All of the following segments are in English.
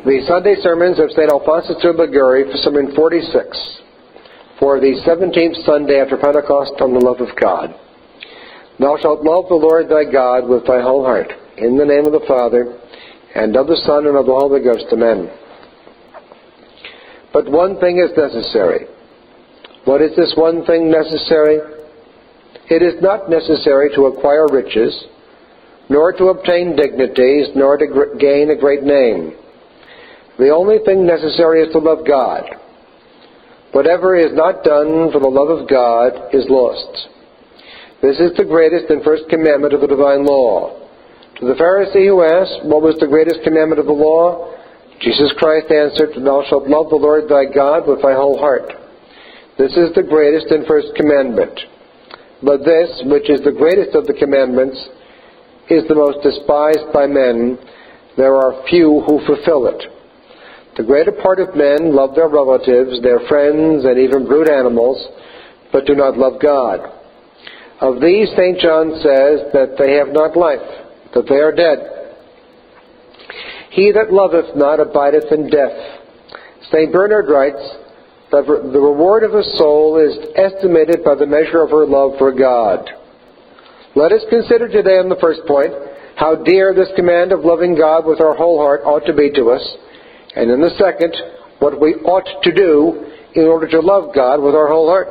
The Sunday sermons of St. Alphonsus of Liguori for Sermon 46 for the 17th Sunday after Pentecost on the love of God. Thou shalt love the Lord thy God with thy whole heart. In the name of the Father, and of the Son, and of the Holy Ghost. Amen. But one thing is necessary. What is this one thing necessary? It is not necessary to acquire riches, nor to obtain dignities, nor to gain a great name the only thing necessary is to love God. Whatever is not done for the love of God is lost. This is the greatest and first commandment of the divine law. To the Pharisee who asked, What was the greatest commandment of the law? Jesus Christ answered, Thou shalt love the Lord thy God with thy whole heart. This is the greatest and first commandment. But this, which is the greatest of the commandments, is the most despised by men. There are few who fulfill it. The greater part of men love their relatives, their friends, and even brute animals, but do not love God. Of these, St. John says that they have not life, that they are dead. He that loveth not abideth in death. St. Bernard writes that the reward of a soul is estimated by the measure of her love for God. Let us consider today on the first point how dear this command of loving God with our whole heart ought to be to us and in the second, what we ought to do in order to love God with our whole heart.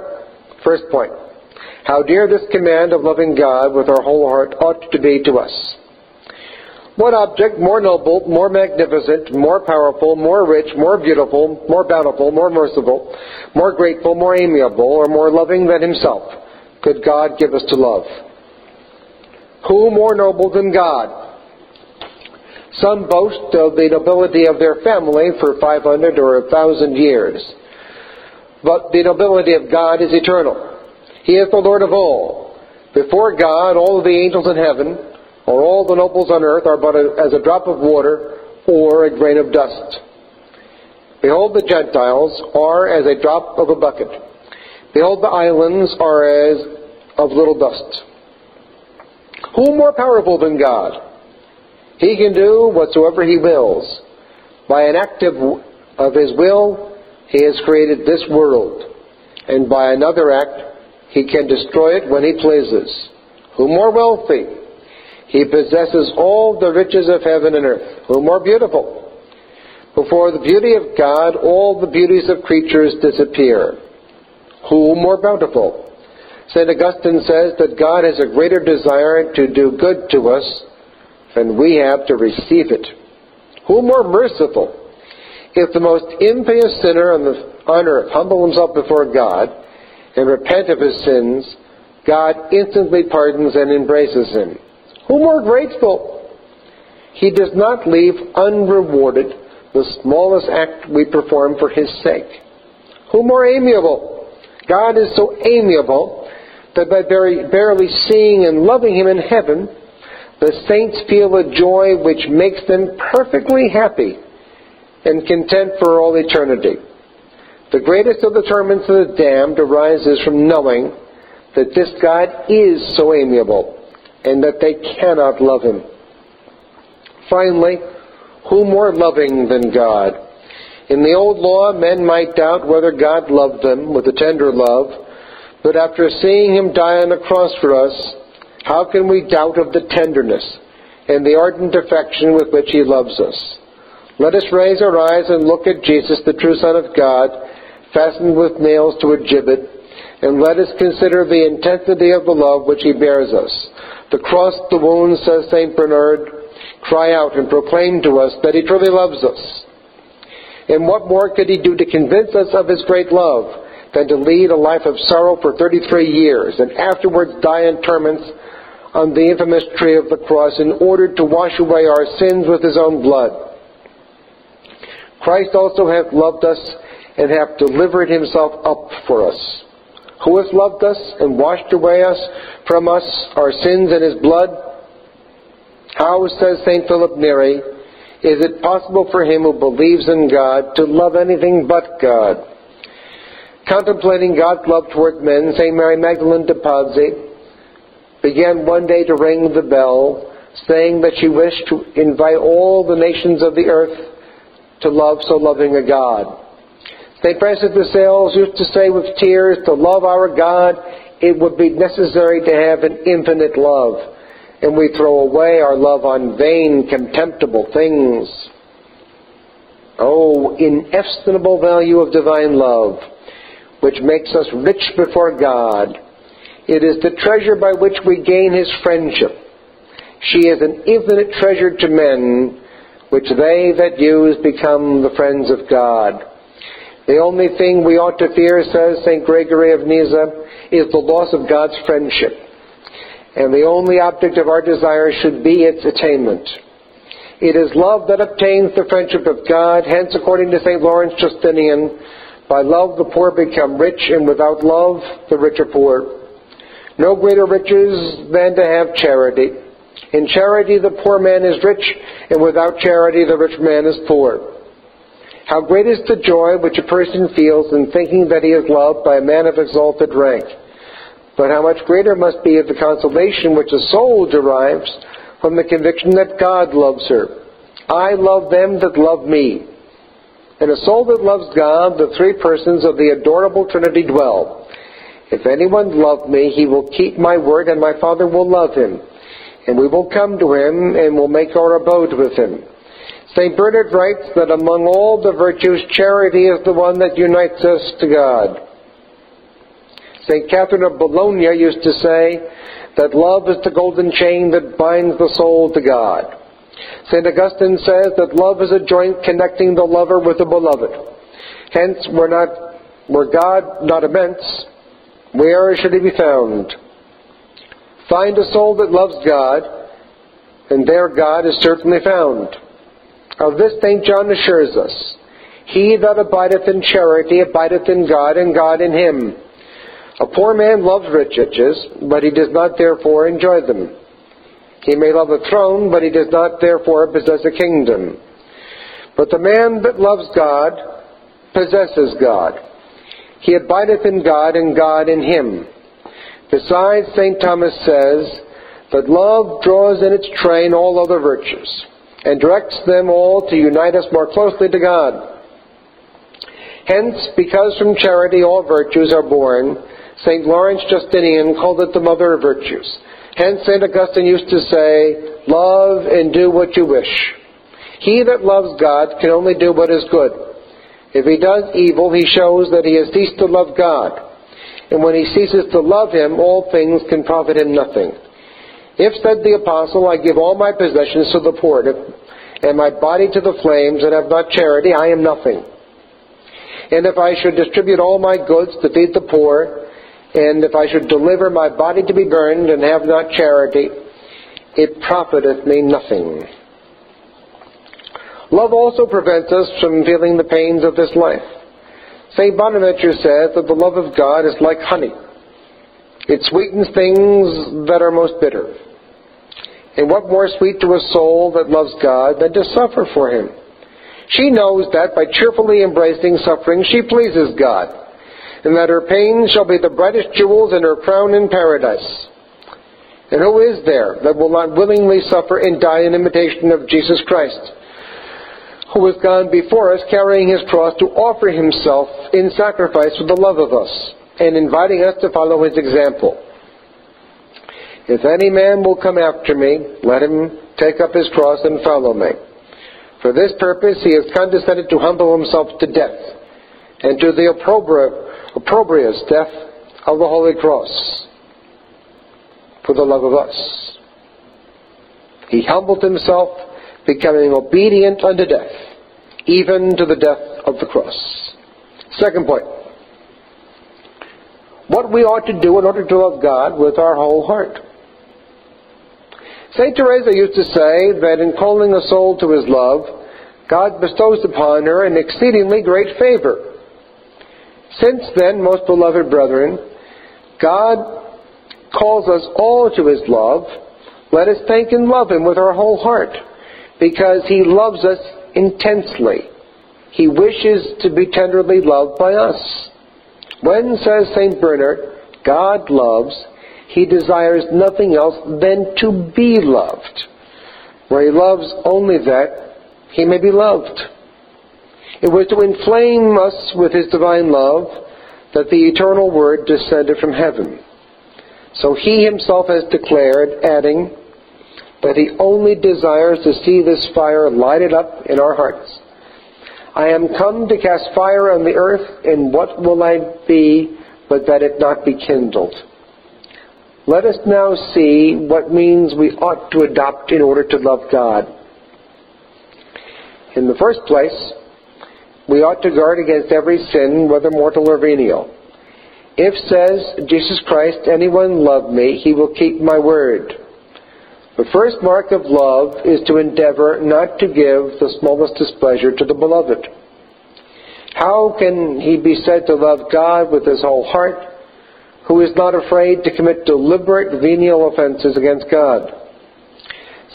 First point. How dear this command of loving God with our whole heart ought to be to us. What object more noble, more magnificent, more powerful, more rich, more beautiful, more bountiful, more merciful, more grateful, more amiable, or more loving than himself could God give us to love? Who more noble than God? Some boast of the nobility of their family for 500 or 1,000 years. But the nobility of God is eternal. He is the Lord of all. Before God, all the angels in heaven, or all the nobles on earth, are but a, as a drop of water or a grain of dust. Behold, the Gentiles are as a drop of a bucket. Behold, the islands are as of little dust. Who more powerful than God? He can do whatsoever he wills. By an act of, of his will, he has created this world. And by another act, he can destroy it when he pleases. Who more wealthy? He possesses all the riches of heaven and earth. Who more beautiful? Before the beauty of God, all the beauties of creatures disappear. Who more bountiful? St. Augustine says that God has a greater desire to do good to us and we have to receive it. Who more merciful? If the most impious sinner on, the, on earth humble himself before God and repent of his sins, God instantly pardons and embraces him. Who more grateful? He does not leave unrewarded the smallest act we perform for his sake. Who more amiable? God is so amiable that by barely seeing and loving him in heaven, the saints feel a joy which makes them perfectly happy and content for all eternity. The greatest of the torments of the damned arises from knowing that this God is so amiable and that they cannot love him. Finally, who more loving than God? In the old law, men might doubt whether God loved them with a tender love, but after seeing him die on the cross for us, how can we doubt of the tenderness and the ardent affection with which He loves us? Let us raise our eyes and look at Jesus, the true Son of God, fastened with nails to a gibbet, and let us consider the intensity of the love which He bears us. The cross, the wounds, says St. Bernard, cry out and proclaim to us that He truly loves us. And what more could He do to convince us of His great love than to lead a life of sorrow for 33 years and afterwards die in torments on the infamous tree of the cross in order to wash away our sins with his own blood. Christ also hath loved us and hath delivered himself up for us. Who hath loved us and washed away us from us our sins in his blood? How, says St. Philip Neri, is it possible for him who believes in God to love anything but God? Contemplating God's love toward men, St. Mary Magdalene de Pazzi began one day to ring the bell, saying that she wished to invite all the nations of the earth to love so loving a God. St. Francis de Sales used to say with tears, to love our God, it would be necessary to have an infinite love. And we throw away our love on vain, contemptible things. Oh, inestimable value of divine love, which makes us rich before God. It is the treasure by which we gain his friendship. She is an infinite treasure to men, which they that use become the friends of God. The only thing we ought to fear, says St. Gregory of Nyssa, is the loss of God's friendship. And the only object of our desire should be its attainment. It is love that obtains the friendship of God. Hence, according to St. Lawrence Justinian, by love the poor become rich, and without love the rich are poor. No greater riches than to have charity. In charity the poor man is rich, and without charity the rich man is poor. How great is the joy which a person feels in thinking that he is loved by a man of exalted rank. But how much greater must be the consolation which a soul derives from the conviction that God loves her. I love them that love me. In a soul that loves God, the three persons of the adorable Trinity dwell. If anyone love me, he will keep my word, and my Father will love him. And we will come to him, and will make our abode with him. St. Bernard writes that among all the virtues, charity is the one that unites us to God. St. Catherine of Bologna used to say that love is the golden chain that binds the soul to God. St. Augustine says that love is a joint connecting the lover with the beloved. Hence, we're not, were God not immense, where should he be found? Find a soul that loves God, and there God is certainly found. Of this St. John assures us, He that abideth in charity abideth in God, and God in him. A poor man loves riches, but he does not therefore enjoy them. He may love a throne, but he does not therefore possess a kingdom. But the man that loves God possesses God. He abideth in God, and God in him. Besides, St. Thomas says that love draws in its train all other virtues and directs them all to unite us more closely to God. Hence, because from charity all virtues are born, St. Lawrence Justinian called it the mother of virtues. Hence, St. Augustine used to say, Love and do what you wish. He that loves God can only do what is good. If he does evil, he shows that he has ceased to love God. And when he ceases to love him, all things can profit him nothing. If, said the apostle, I give all my possessions to the poor, and my body to the flames, and have not charity, I am nothing. And if I should distribute all my goods to feed the poor, and if I should deliver my body to be burned, and have not charity, it profiteth me nothing. Love also prevents us from feeling the pains of this life. St. Bonaventure says that the love of God is like honey. It sweetens things that are most bitter. And what more sweet to a soul that loves God than to suffer for Him? She knows that by cheerfully embracing suffering, she pleases God, and that her pains shall be the brightest jewels in her crown in paradise. And who is there that will not willingly suffer and die in imitation of Jesus Christ, who has gone before us carrying his cross to offer himself in sacrifice for the love of us, and inviting us to follow his example? If any man will come after me, let him take up his cross and follow me. For this purpose he has condescended to humble himself to death, and to the opprobrious death of the Holy Cross, for the love of us. He humbled himself, becoming obedient unto death, even to the death of the cross. Second point. What we ought to do in order to love God with our whole heart. St. Teresa used to say that in calling a soul to his love, God bestows upon her an exceedingly great favor. Since then, most beloved brethren, God calls us all to his love. Let us thank and love him with our whole heart, because he loves us intensely. He wishes to be tenderly loved by us. When, says St. Bernard, God loves, he desires nothing else than to be loved. Where he loves only that he may be loved. It was to inflame us with his divine love that the eternal Word descended from heaven. So he himself has declared, adding, that he only desires to see this fire lighted up in our hearts. I am come to cast fire on the earth, and what will I be but that it not be kindled? Let us now see what means we ought to adopt in order to love God. In the first place, we ought to guard against every sin, whether mortal or venial. If, says Jesus Christ, anyone love me, he will keep my word. The first mark of love is to endeavor not to give the smallest displeasure to the beloved. How can he be said to love God with his whole heart, who is not afraid to commit deliberate venial offenses against God?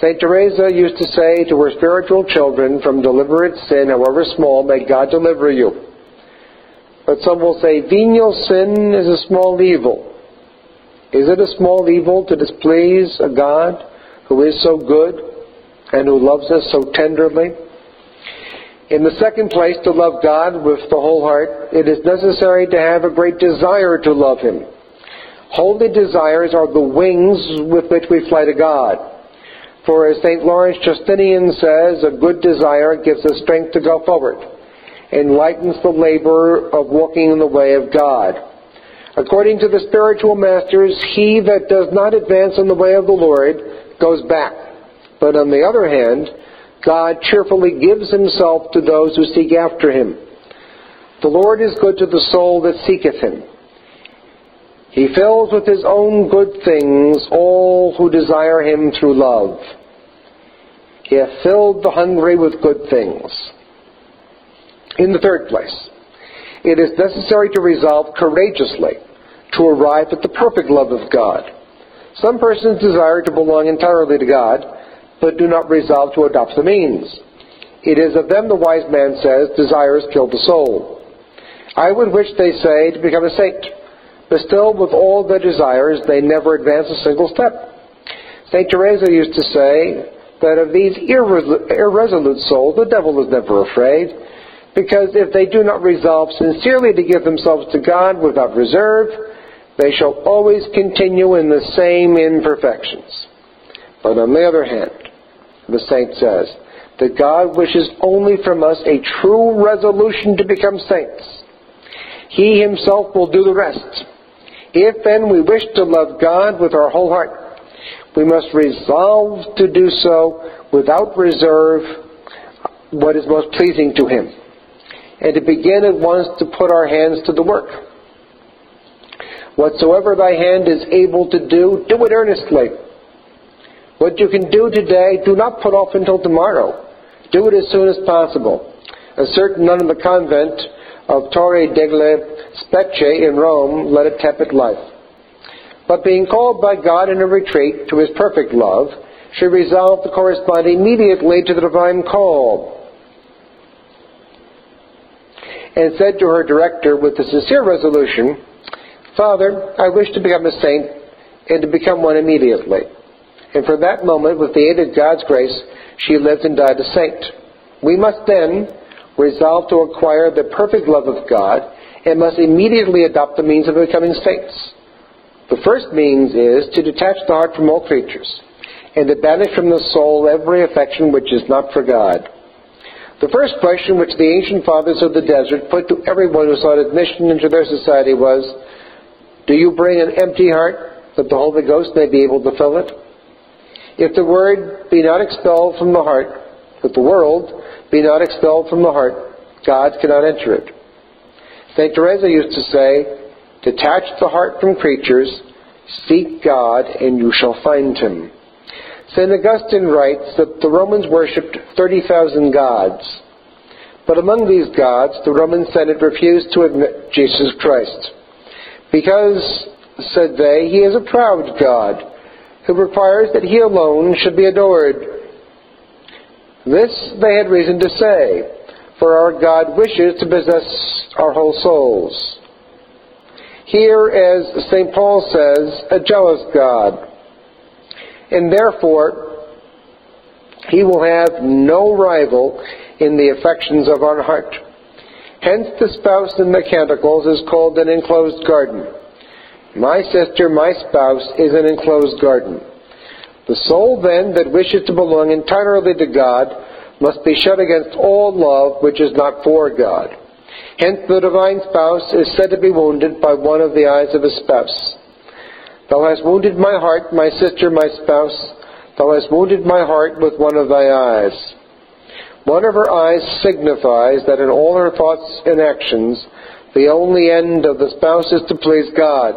St. Teresa used to say to her spiritual children, from deliberate sin, however small, may God deliver you. But some will say, venial sin is a small evil. Is it a small evil to displease a God who is so good and who loves us so tenderly. In the second place, to love God with the whole heart, it is necessary to have a great desire to love Him. Holy desires are the wings with which we fly to God. For as St. Lawrence Justinian says, a good desire gives us strength to go forward, enlightens the labor of walking in the way of God. According to the spiritual masters, he that does not advance in the way of the Lord goes back. But on the other hand, God cheerfully gives himself to those who seek after him. The Lord is good to the soul that seeketh him. He fills with his own good things all who desire him through love. He hath filled the hungry with good things. In the third place, it is necessary to resolve courageously to arrive at the perfect love of God. Some persons desire to belong entirely to God, but do not resolve to adopt the means. It is of them the wise man says, desires kill the soul. I would wish, they say, to become a saint, but still with all their desires they never advance a single step. St. Teresa used to say that of these irresolute souls the devil is never afraid, because if they do not resolve sincerely to give themselves to God without reserve, they shall always continue in the same imperfections. But on the other hand, the saint says that God wishes only from us a true resolution to become saints. He himself will do the rest. If then we wish to love God with our whole heart, we must resolve to do so without reserve what is most pleasing to Him, and to begin at once to put our hands to the work. Whatsoever thy hand is able to do, do it earnestly. What you can do today, do not put off until tomorrow. Do it as soon as possible. A certain nun in the convent of Torre delle Specchi in Rome led a tepid life. But being called by God in a retreat to his perfect love, she resolved to correspond immediately to the divine call and said to her director with a sincere resolution, Father, I wish to become a saint and to become one immediately. And from that moment, with the aid of God's grace, she lived and died a saint. We must then resolve to acquire the perfect love of God and must immediately adopt the means of becoming saints. The first means is to detach the heart from all creatures and to banish from the soul every affection which is not for God. The first question which the ancient fathers of the desert put to everyone who sought admission into their society was, do you bring an empty heart that the Holy Ghost may be able to fill it? If the word be not expelled from the heart, if the world be not expelled from the heart, God cannot enter it. St. Teresa used to say, Detach the heart from creatures, seek God, and you shall find him. St. Augustine writes that the Romans worshipped 30,000 gods. But among these gods, the Roman Senate refused to admit Jesus Christ. Because, said they, he is a proud God who requires that he alone should be adored. This they had reason to say, for our God wishes to possess our whole souls. Here, as St. Paul says, a jealous God. And therefore, he will have no rival in the affections of our heart. Hence the spouse in the Canticles is called an enclosed garden. My sister, my spouse, is an enclosed garden. The soul, then, that wishes to belong entirely to God must be shut against all love which is not for God. Hence the divine spouse is said to be wounded by one of the eyes of his spouse. Thou hast wounded my heart, my sister, my spouse. Thou hast wounded my heart with one of thy eyes. One of her eyes signifies that in all her thoughts and actions, the only end of the spouse is to please God.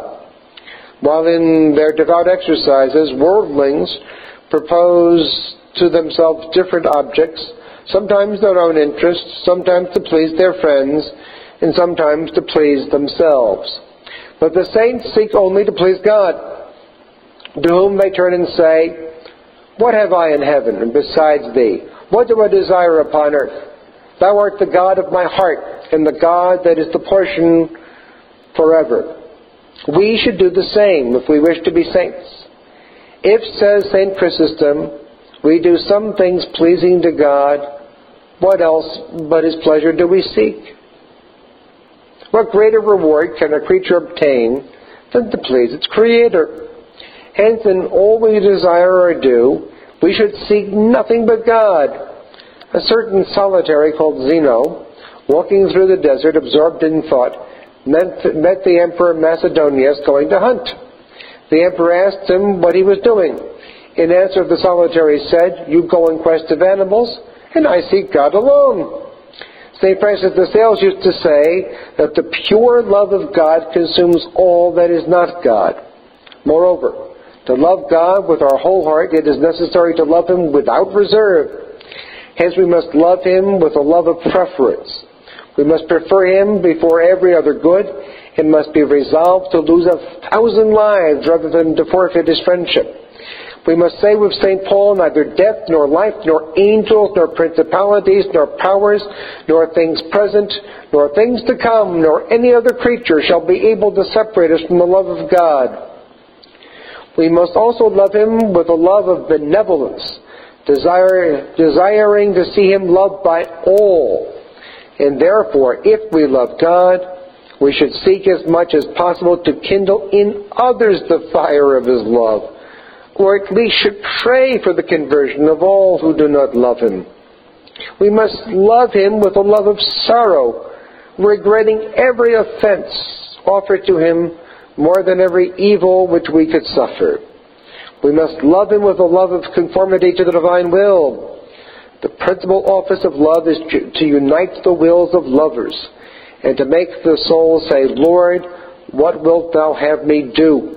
While in their devout exercises, worldlings propose to themselves different objects, sometimes their own interests, sometimes to please their friends, and sometimes to please themselves. But the saints seek only to please God, to whom they turn and say, What have I in heaven besides thee? What do I desire upon earth? Thou art the God of my heart, and the God that is the portion forever. We should do the same if we wish to be saints. If, says St. Chrysostom, we do some things pleasing to God, what else but His pleasure do we seek? What greater reward can a creature obtain than to please its Creator? Hence, in all we desire or do, we should seek nothing but God. A certain solitary called Zeno, walking through the desert absorbed in thought, met, the Emperor Macedonius going to hunt. The Emperor asked him what he was doing. In answer, the solitary said, You go in quest of animals, and I seek God alone. St. Francis de Sales used to say that the pure love of God consumes all that is not God. Moreover, to love God with our whole heart, it is necessary to love Him without reserve. Hence, we must love Him with a love of preference. We must prefer Him before every other good and must be resolved to lose a thousand lives rather than to forfeit His friendship. We must say with St. Paul, neither death, nor life, nor angels, nor principalities, nor powers, nor things present, nor things to come, nor any other creature shall be able to separate us from the love of God. We must also love Him with a love of benevolence, desire, desiring to see Him loved by all. And therefore, if we love God, we should seek as much as possible to kindle in others the fire of His love or at least should pray for the conversion of all who do not love him. We must love him with a love of sorrow, regretting every offense offered to him more than every evil which we could suffer. We must love him with a love of conformity to the divine will. The principal office of love is to unite the wills of lovers and to make the soul say, Lord, what wilt thou have me do?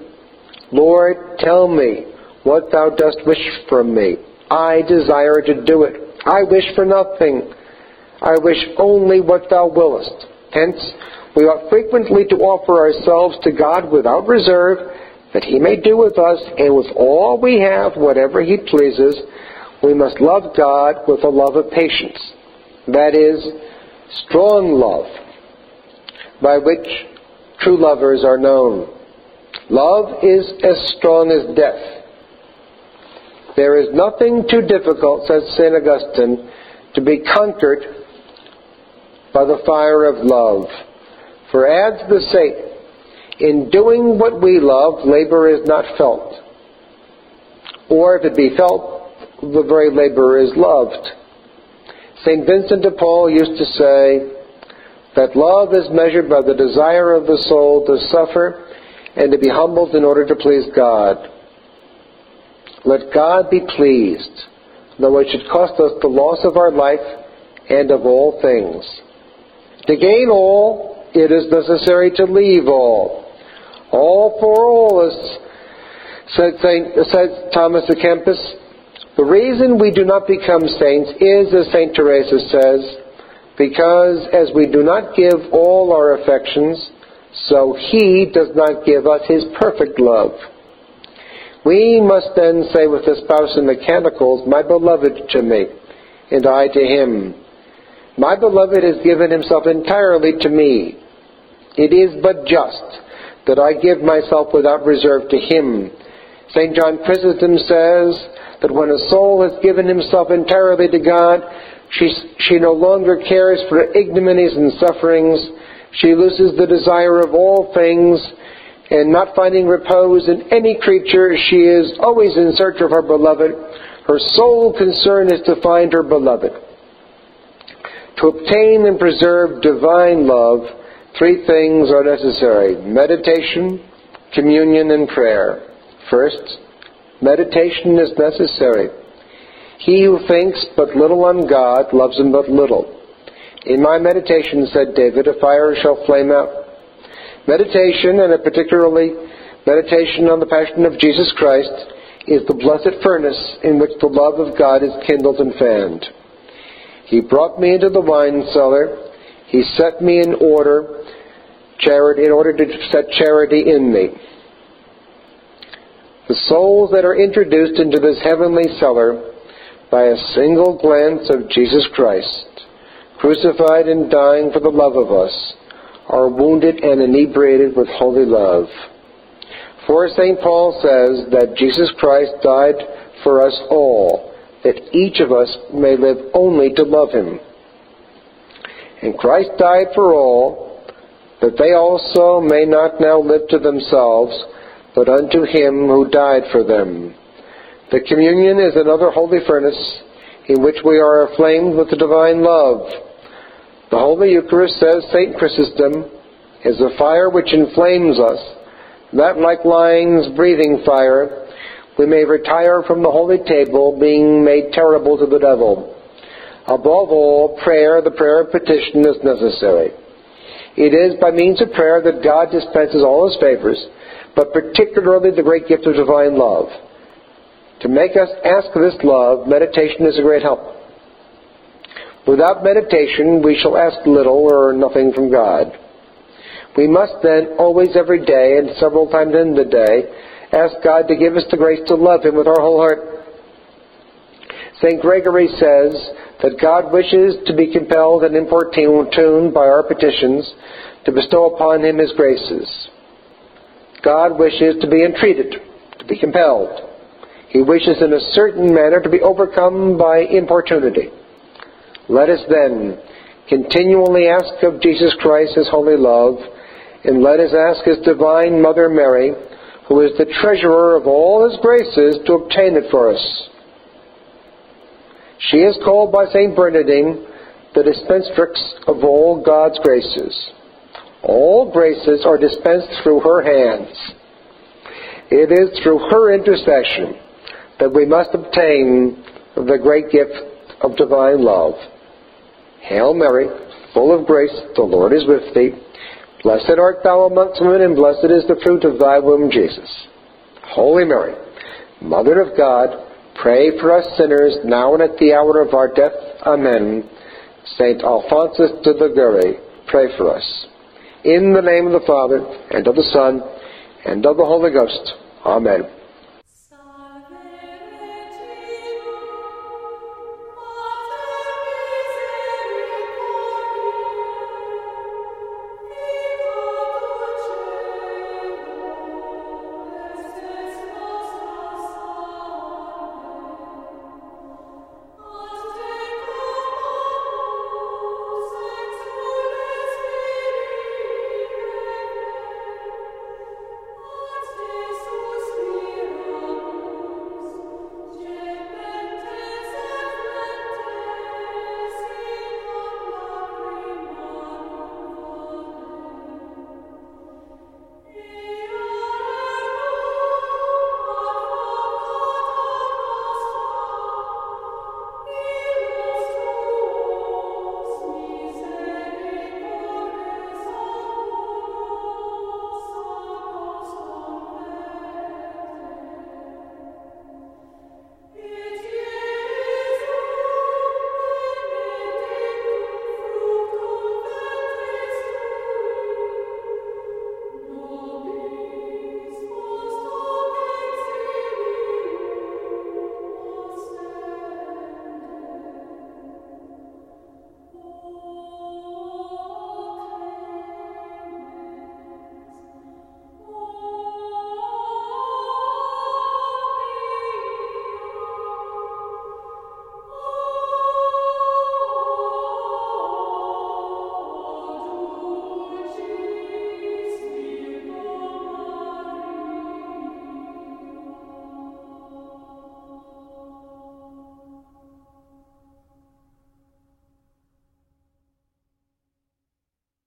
Lord, tell me, what thou dost wish from me. I desire to do it. I wish for nothing. I wish only what thou willest. Hence, we ought frequently to offer ourselves to God without reserve, that he may do with us and with all we have whatever he pleases. We must love God with a love of patience. That is, strong love, by which true lovers are known. Love is as strong as death. There is nothing too difficult, says St. Augustine, to be conquered by the fire of love. For adds the saint, in doing what we love, labor is not felt. Or if it be felt, the very labor is loved. St. Vincent de Paul used to say that love is measured by the desire of the soul to suffer and to be humbled in order to please God. Let God be pleased, though it should cost us the loss of our life and of all things. To gain all, it is necessary to leave all. All for all, as said, Saint, said Thomas à Kempis. The reason we do not become saints is, as Saint Teresa says, because as we do not give all our affections, so He does not give us His perfect love. We must then say with the spouse in the canticles, My beloved to me, and I to him. My beloved has given himself entirely to me. It is but just that I give myself without reserve to him. St. John Chrysostom says that when a soul has given himself entirely to God, She, she no longer cares for ignominies and sufferings. She loses the desire of all things, and not finding repose in any creature, she is always in search of her beloved. Her sole concern is to find her beloved. To obtain and preserve divine love, three things are necessary meditation, communion, and prayer. First, meditation is necessary. He who thinks but little on God loves him but little. In my meditation, said David, a fire shall flame out. Meditation, and particularly meditation on the passion of Jesus Christ, is the blessed furnace in which the love of God is kindled and fanned. He brought me into the wine cellar. He set me in order, charity, in order to set charity in me. The souls that are introduced into this heavenly cellar by a single glance of Jesus Christ, crucified and dying for the love of us, are wounded and inebriated with holy love. For St. Paul says that Jesus Christ died for us all, that each of us may live only to love him. And Christ died for all, that they also may not now live to themselves, but unto him who died for them. The communion is another holy furnace in which we are aflamed with the divine love. The Holy Eucharist, says St. Chrysostom, is a fire which inflames us, that like lion's breathing fire, we may retire from the holy table, being made terrible to the devil. Above all, prayer, the prayer of petition, is necessary. It is by means of prayer that God dispenses all his favors, but particularly the great gift of divine love. To make us ask this love, meditation is a great help. Without meditation, we shall ask little or nothing from God. We must then, always every day, and several times in the day, ask God to give us the grace to love Him with our whole heart. St. Gregory says that God wishes to be compelled and importuned by our petitions to bestow upon Him His graces. God wishes to be entreated, to be compelled. He wishes in a certain manner to be overcome by importunity. Let us then continually ask of Jesus Christ His holy love and let us ask His divine Mother Mary, who is the treasurer of all His graces, to obtain it for us. She is called by St. Bernardine the dispensatrix of all God's graces. All graces are dispensed through her hands. It is through her intercession that we must obtain the great gift of divine love. Hail Mary, full of grace, the Lord is with thee. Blessed art thou amongst women, and blessed is the fruit of thy womb, Jesus. Holy Mary, Mother of God, pray for us sinners, now and at the hour of our death. Amen. Saint Alphonsus de Liguori, pray for us. In the name of the Father, and of the Son, and of the Holy Ghost. Amen.